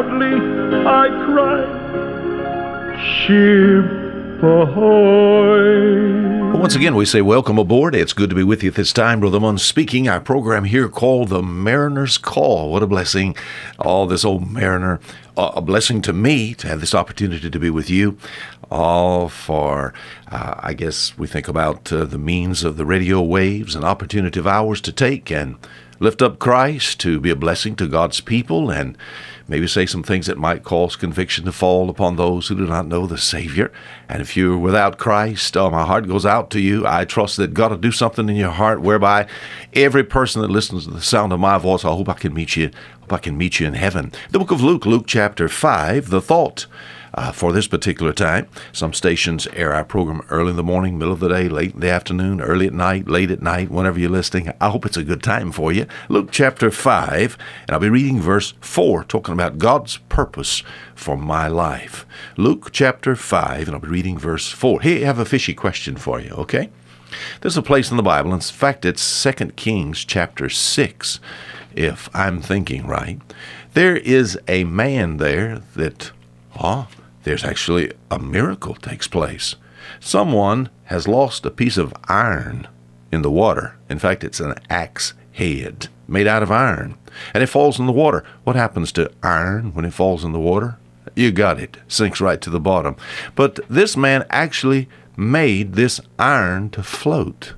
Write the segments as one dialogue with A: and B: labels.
A: Loudly I cried, Ship ahoy!
B: Once again, we say welcome aboard. It's good to be with you this time. Brother Munn speaking. Our program here called The Mariner's Call. What a blessing. All this old mariner. Uh, a blessing to me to have this opportunity to be with you. All for, uh, I guess, we think about uh, the means of the radio waves, an opportunity of ours to take and lift up Christ, to be a blessing to God's people, and maybe say some things that might cause conviction to fall upon those who do not know the Savior. And if you're without Christ, oh, my heart goes out to you. I trust that God will do something in your heart whereby every person that listens to the sound of my voice, I hope I can meet you. Hope I can meet you in heaven. The book of Luke, Luke chapter 5, the thought uh, for this particular time. Some stations air our program early in the morning, middle of the day, late in the afternoon, early at night, late at night, whenever you're listening. I hope it's a good time for you. Luke chapter 5, and I'll be reading verse 4, talking about God's purpose for my life. Luke chapter 5, and I'll be reading verse 4. Here, I have a fishy question for you, okay? There's a place in the Bible, in fact, it's 2 Kings chapter 6, if I'm thinking right. There is a man there that, oh, there's actually a miracle takes place. Someone has lost a piece of iron in the water. In fact, it's an axe head made out of iron. And it falls in the water. What happens to iron when it falls in the water? You got it. Sinks right to the bottom. But this man actually made this iron to float.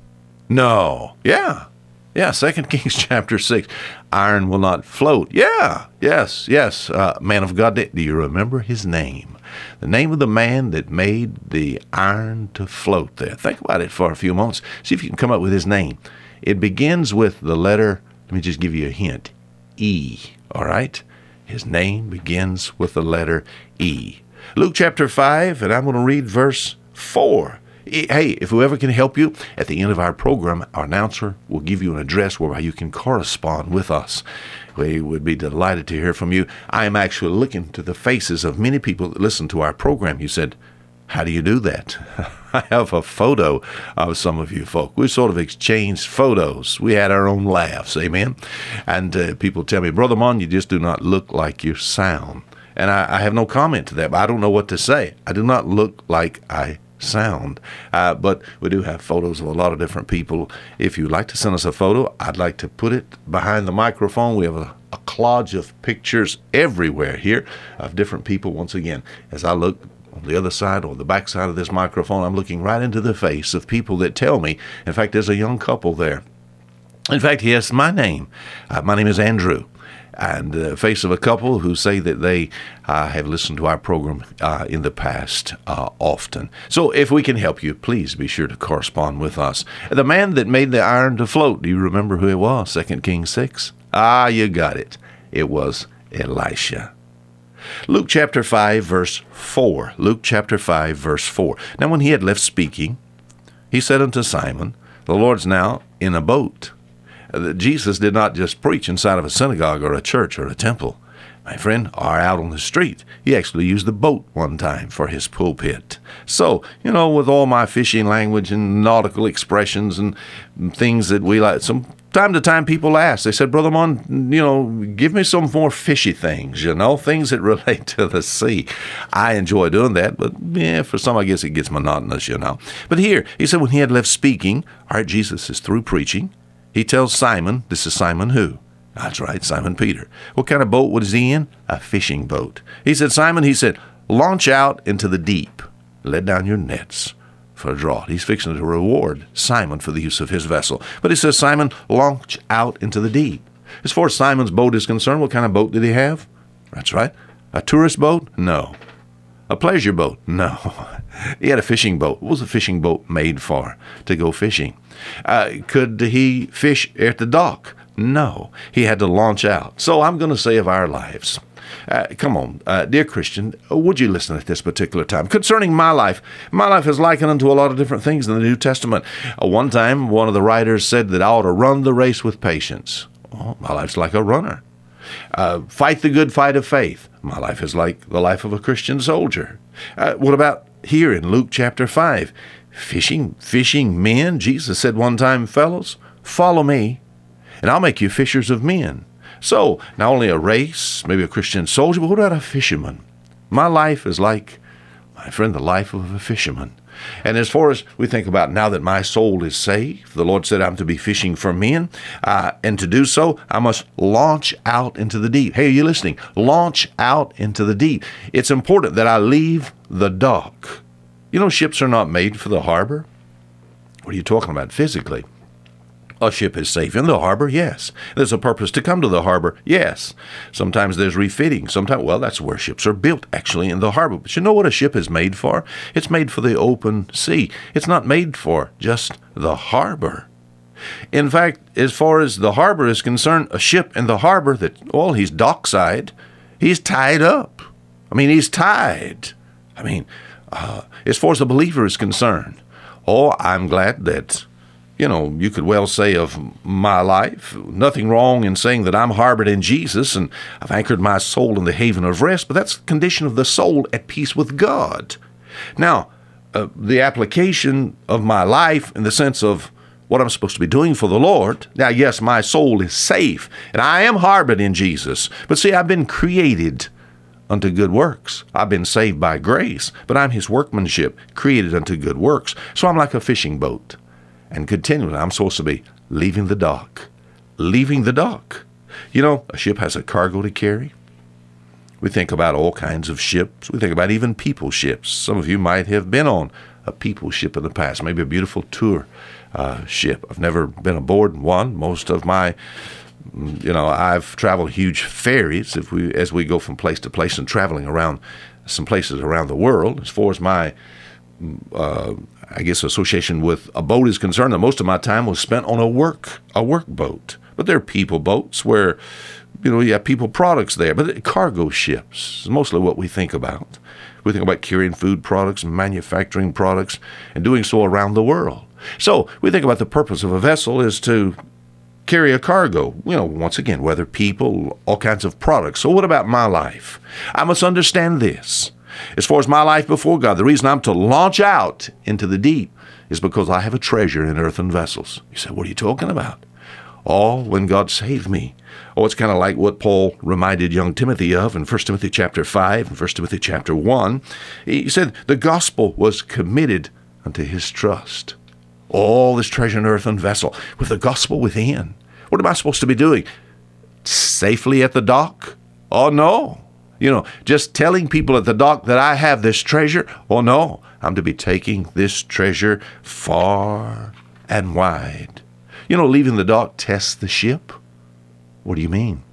B: No. Yeah. Yeah, Second Kings chapter 6. Iron will not float. Yeah. Yes. Yes. Uh, man of God, do you remember his name? The name of the man that made the iron to float there. Think about it for a few moments. See if you can come up with his name. It begins with the letter, let me just give you a hint E. All right? His name begins with the letter E. Luke chapter 5, and I'm going to read verse 4. Hey, if whoever can help you, at the end of our program, our announcer will give you an address whereby you can correspond with us. We would be delighted to hear from you. I am actually looking to the faces of many people that listen to our program. You said, How do you do that? I have a photo of some of you folk. We sort of exchanged photos. We had our own laughs, amen. And uh, people tell me, Brother Mon, you just do not look like you sound. And I, I have no comment to that, but I don't know what to say. I do not look like I sound. Uh, but we do have photos of a lot of different people. If you'd like to send us a photo, I'd like to put it behind the microphone. We have a, a collage of pictures everywhere here of different people. Once again, as I look on the other side or the back side of this microphone, I'm looking right into the face of people that tell me. In fact, there's a young couple there. In fact, asked my name. Uh, my name is Andrew and the face of a couple who say that they uh, have listened to our program uh, in the past uh, often. So if we can help you, please be sure to correspond with us. The man that made the iron to float, do you remember who it was? Second Kings 6? Ah, you got it. It was Elisha. Luke chapter 5, verse 4. Luke chapter 5, verse 4. Now, when he had left speaking, he said unto Simon, The Lord's now in a boat Uh, Jesus did not just preach inside of a synagogue or a church or a temple, my friend, or out on the street. He actually used the boat one time for his pulpit. So, you know, with all my fishing language and nautical expressions and things that we like, some time to time people ask, they said, Brother Munn, you know, give me some more fishy things, you know, things that relate to the sea. I enjoy doing that, but yeah, for some, I guess it gets monotonous, you know. But here, he said, when he had left speaking, all right, Jesus is through preaching. He tells Simon, this is Simon who? That's right, Simon Peter. What kind of boat was he in? A fishing boat. He said, Simon, he said, launch out into the deep. Let down your nets for a draught. He's fixing to reward Simon for the use of his vessel. But he says, Simon, launch out into the deep. As far as Simon's boat is concerned, what kind of boat did he have? That's right, A tourist boat? No. A pleasure boat? No. he had a fishing boat. What was a fishing boat made for? To go fishing. Uh, could he fish at the dock? No. He had to launch out. So I'm going to say of our lives. Uh, come on, uh, dear Christian, would you listen at this particular time? Concerning my life, my life is likened unto a lot of different things in the New Testament. Uh, one time, one of the writers said that I ought to run the race with patience. Well, my life's like a runner. Uh, fight the good fight of faith. My life is like the life of a Christian soldier. Uh, what about here in Luke chapter 5? Fishing, fishing men? Jesus said one time, fellows, follow me, and I'll make you fishers of men. So, not only a race, maybe a Christian soldier, but what about a fisherman? My life is like, my friend, the life of a fisherman. And as far as we think about now that my soul is saved, the Lord said I'm to be fishing for men. Uh, and to do so, I must launch out into the deep. Hey, are you listening? Launch out into the deep. It's important that I leave the dock. You know, ships are not made for the harbor. What are you talking about physically? A ship is safe in the harbor, yes. There's a purpose to come to the harbor, yes. Sometimes there's refitting. Sometimes, well, that's where ships are built, actually, in the harbor. But you know what a ship is made for? It's made for the open sea. It's not made for just the harbor. In fact, as far as the harbor is concerned, a ship in the harbor that, well, he's dockside, he's tied up. I mean, he's tied. I mean, uh, as far as the believer is concerned, oh, I'm glad that you know, you could well say of my life, nothing wrong in saying that I'm harbored in Jesus and I've anchored my soul in the haven of rest, but that's the condition of the soul at peace with God. Now, uh, the application of my life in the sense of what I'm supposed to be doing for the Lord. Now, yes, my soul is safe and I am harbored in Jesus, but see, I've been created unto good works. I've been saved by grace, but I'm his workmanship, created unto good works. So I'm like a fishing boat and continually I'm supposed to be leaving the dock, leaving the dock. You know, a ship has a cargo to carry. We think about all kinds of ships. We think about even people ships. Some of you might have been on a people ship in the past, maybe a beautiful tour uh, ship. I've never been aboard one. Most of my, you know, I've traveled huge ferries if we as we go from place to place and traveling around some places around the world. As far as my uh, I guess association with a boat is concerned, that most of my time was spent on a work a work boat. But there are people boats where you know you have people products there, but cargo ships is mostly what we think about. We think about carrying food products and manufacturing products and doing so around the world. So we think about the purpose of a vessel is to carry a cargo, you know, once again, whether people, all kinds of products. So what about my life? I must understand this as far as my life before God, the reason I'm to launch out into the deep is because I have a treasure in earthen vessels. You say, What are you talking about? All when God saved me. Oh, it's kind of like what Paul reminded young Timothy of in 1 Timothy chapter 5 and 1 Timothy chapter 1. He said, The gospel was committed unto his trust. All this treasure in earthen vessel with the gospel within. What am I supposed to be doing? Safely at the dock? Oh, no you know, just telling people at the dock that I have this treasure. Well, no, I'm to be taking this treasure far and wide. You know, leaving the dock tests the ship. What do you mean?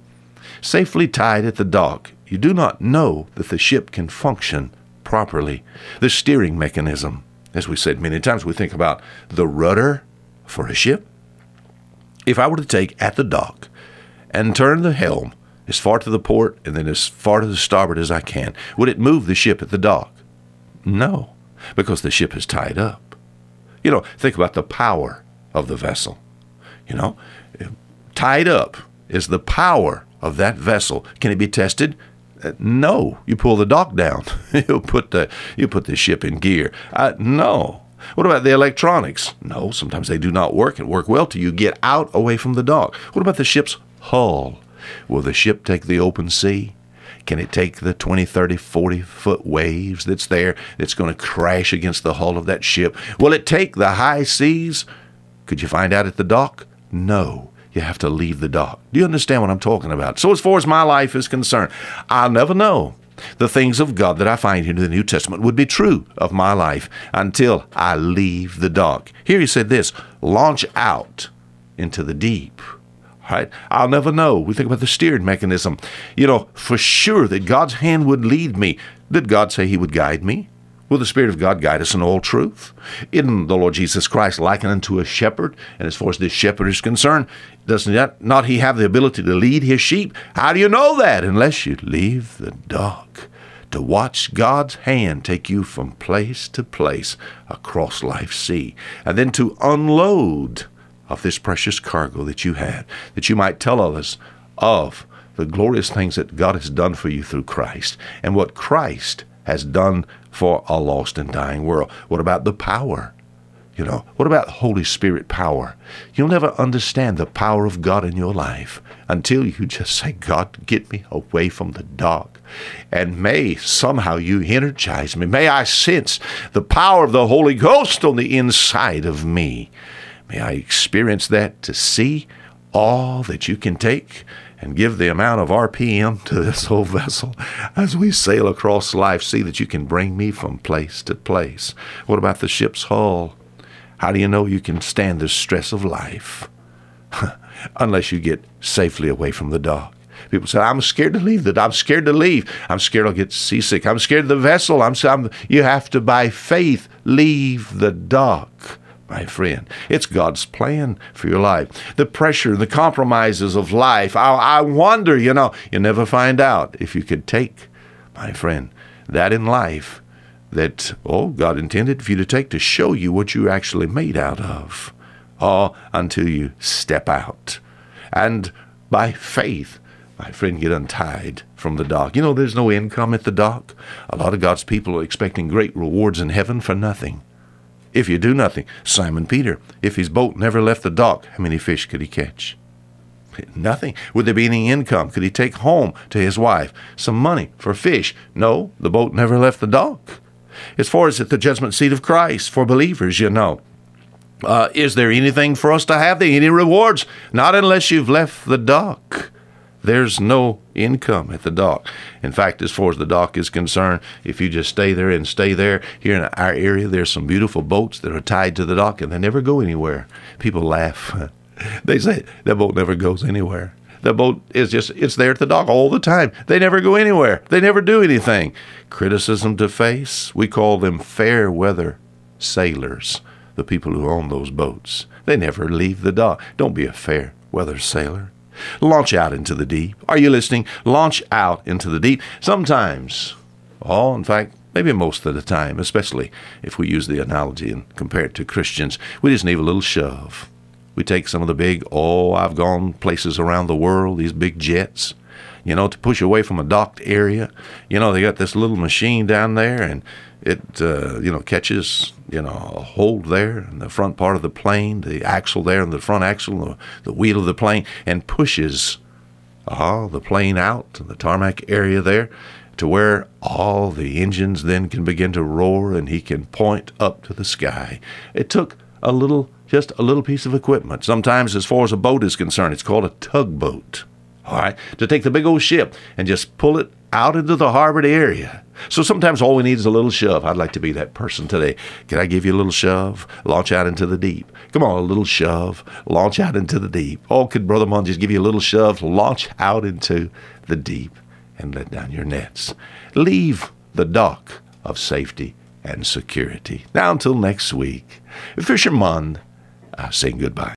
B: Safely tied at the dock, you do not know that the ship can function properly. The steering mechanism, as we said many times, we think about the rudder for a ship. If I were to take at the dock and turn the helm as far to the port and then as far to the starboard as I can. Would it move the ship at the dock? No, because the ship is tied up. You know, think about the power of the vessel. You know, tied up is the power of that vessel. Can it be tested? Uh, no. You pull the dock down. you put the you put the ship in gear. Uh, no. What about the electronics? No, sometimes they do not work and work well till you get out away from the dock. What about the ship's hull? Will the ship take the open sea? Can it take the 20, 30, 40 foot waves that's there that's going to crash against the hull of that ship? Will it take the high seas? Could you find out at the dock? No. You have to leave the dock. Do you understand what I'm talking about? So, as far as my life is concerned, I'll never know the things of God that I find in the New Testament would be true of my life until I leave the dock. Here he said this launch out into the deep Right? I'll never know. We think about the steering mechanism. You know, for sure that God's hand would lead me. Did God say He would guide me? Will the Spirit of God guide us in all truth? Isn't the Lord Jesus Christ likened unto a shepherd, and as far as this shepherd is concerned, does not, not he have the ability to lead his sheep? How do you know that? Unless you leave the dog to watch God's hand take you from place to place across life's sea, and then to unload of this precious cargo that you had, that you might tell others of the glorious things that God has done for you through Christ and what Christ has done for a lost and dying world. What about the power? You know, what about Holy Spirit power? You'll never understand the power of God in your life until you just say, God, get me away from the dark. And may somehow you energize me. May I sense the power of the Holy Ghost on the inside of me. May I experience that to see all that you can take and give the amount of RPM to this old vessel as we sail across life. See that you can bring me from place to place. What about the ship's hull? How do you know you can stand the stress of life? Unless you get safely away from the dock. People say, I'm scared to leave. That I'm scared to leave. I'm scared I'll get seasick. I'm scared of the vessel. I'm, I'm you have to, by faith, leave the dock my friend. It's God's plan for your life. The pressure, the compromises of life. I, I wonder, you know, you never find out if you could take, my friend, that in life that, oh, God intended for you to take to show you what you're actually made out of. Oh, until you step out. And by faith, my friend, get untied from the dock. You know, there's no income at the dock. A lot of God's people are expecting great rewards in heaven for nothing if you do nothing. Simon Peter, if his boat never left the dock, how many fish could he catch? Nothing. Would there be any income? Could he take home to his wife some money for fish? No, the boat never left the dock. As far as at the judgment seat of Christ for believers, you know, uh, is there anything for us to have there? Any rewards? Not unless you've left the dock. There's no income at the dock. In fact, as far as the dock is concerned, if you just stay there and stay there, here in our area, there's some beautiful boats that are tied to the dock and they never go anywhere. People laugh. they say that boat never goes anywhere. The boat is just, it's there at the dock all the time. They never go anywhere. They never do anything. Criticism to face, we call them fair weather sailors, the people who own those boats. They never leave the dock. Don't be a fair weather sailor. Launch out into the deep. Are you listening? Launch out into the deep. Sometimes, oh, in fact, maybe most of the time, especially if we use the analogy and compare it to Christians, we just need a little shove. We take some of the big, oh, I've gone places around the world, these big jets, you know, to push away from a docked area. You know, they got this little machine down there and it uh, you know catches you know a hold there in the front part of the plane, the axle there in the front axle, the, the wheel of the plane, and pushes uh, the plane out to the tarmac area there to where all the engines then can begin to roar and he can point up to the sky. It took a little, just a little piece of equipment. Sometimes, as far as a boat is concerned, it's called a tugboat. All right, to take the big old ship and just pull it out into the harbor area. So sometimes all we need is a little shove. I'd like to be that person today. Can I give you a little shove? Launch out into the deep. Come on, a little shove. Launch out into the deep. Oh, could Brother Mon just give you a little shove? Launch out into the deep and let down your nets. Leave the dock of safety and security. Now until next week, Fisherman, uh, saying goodbye.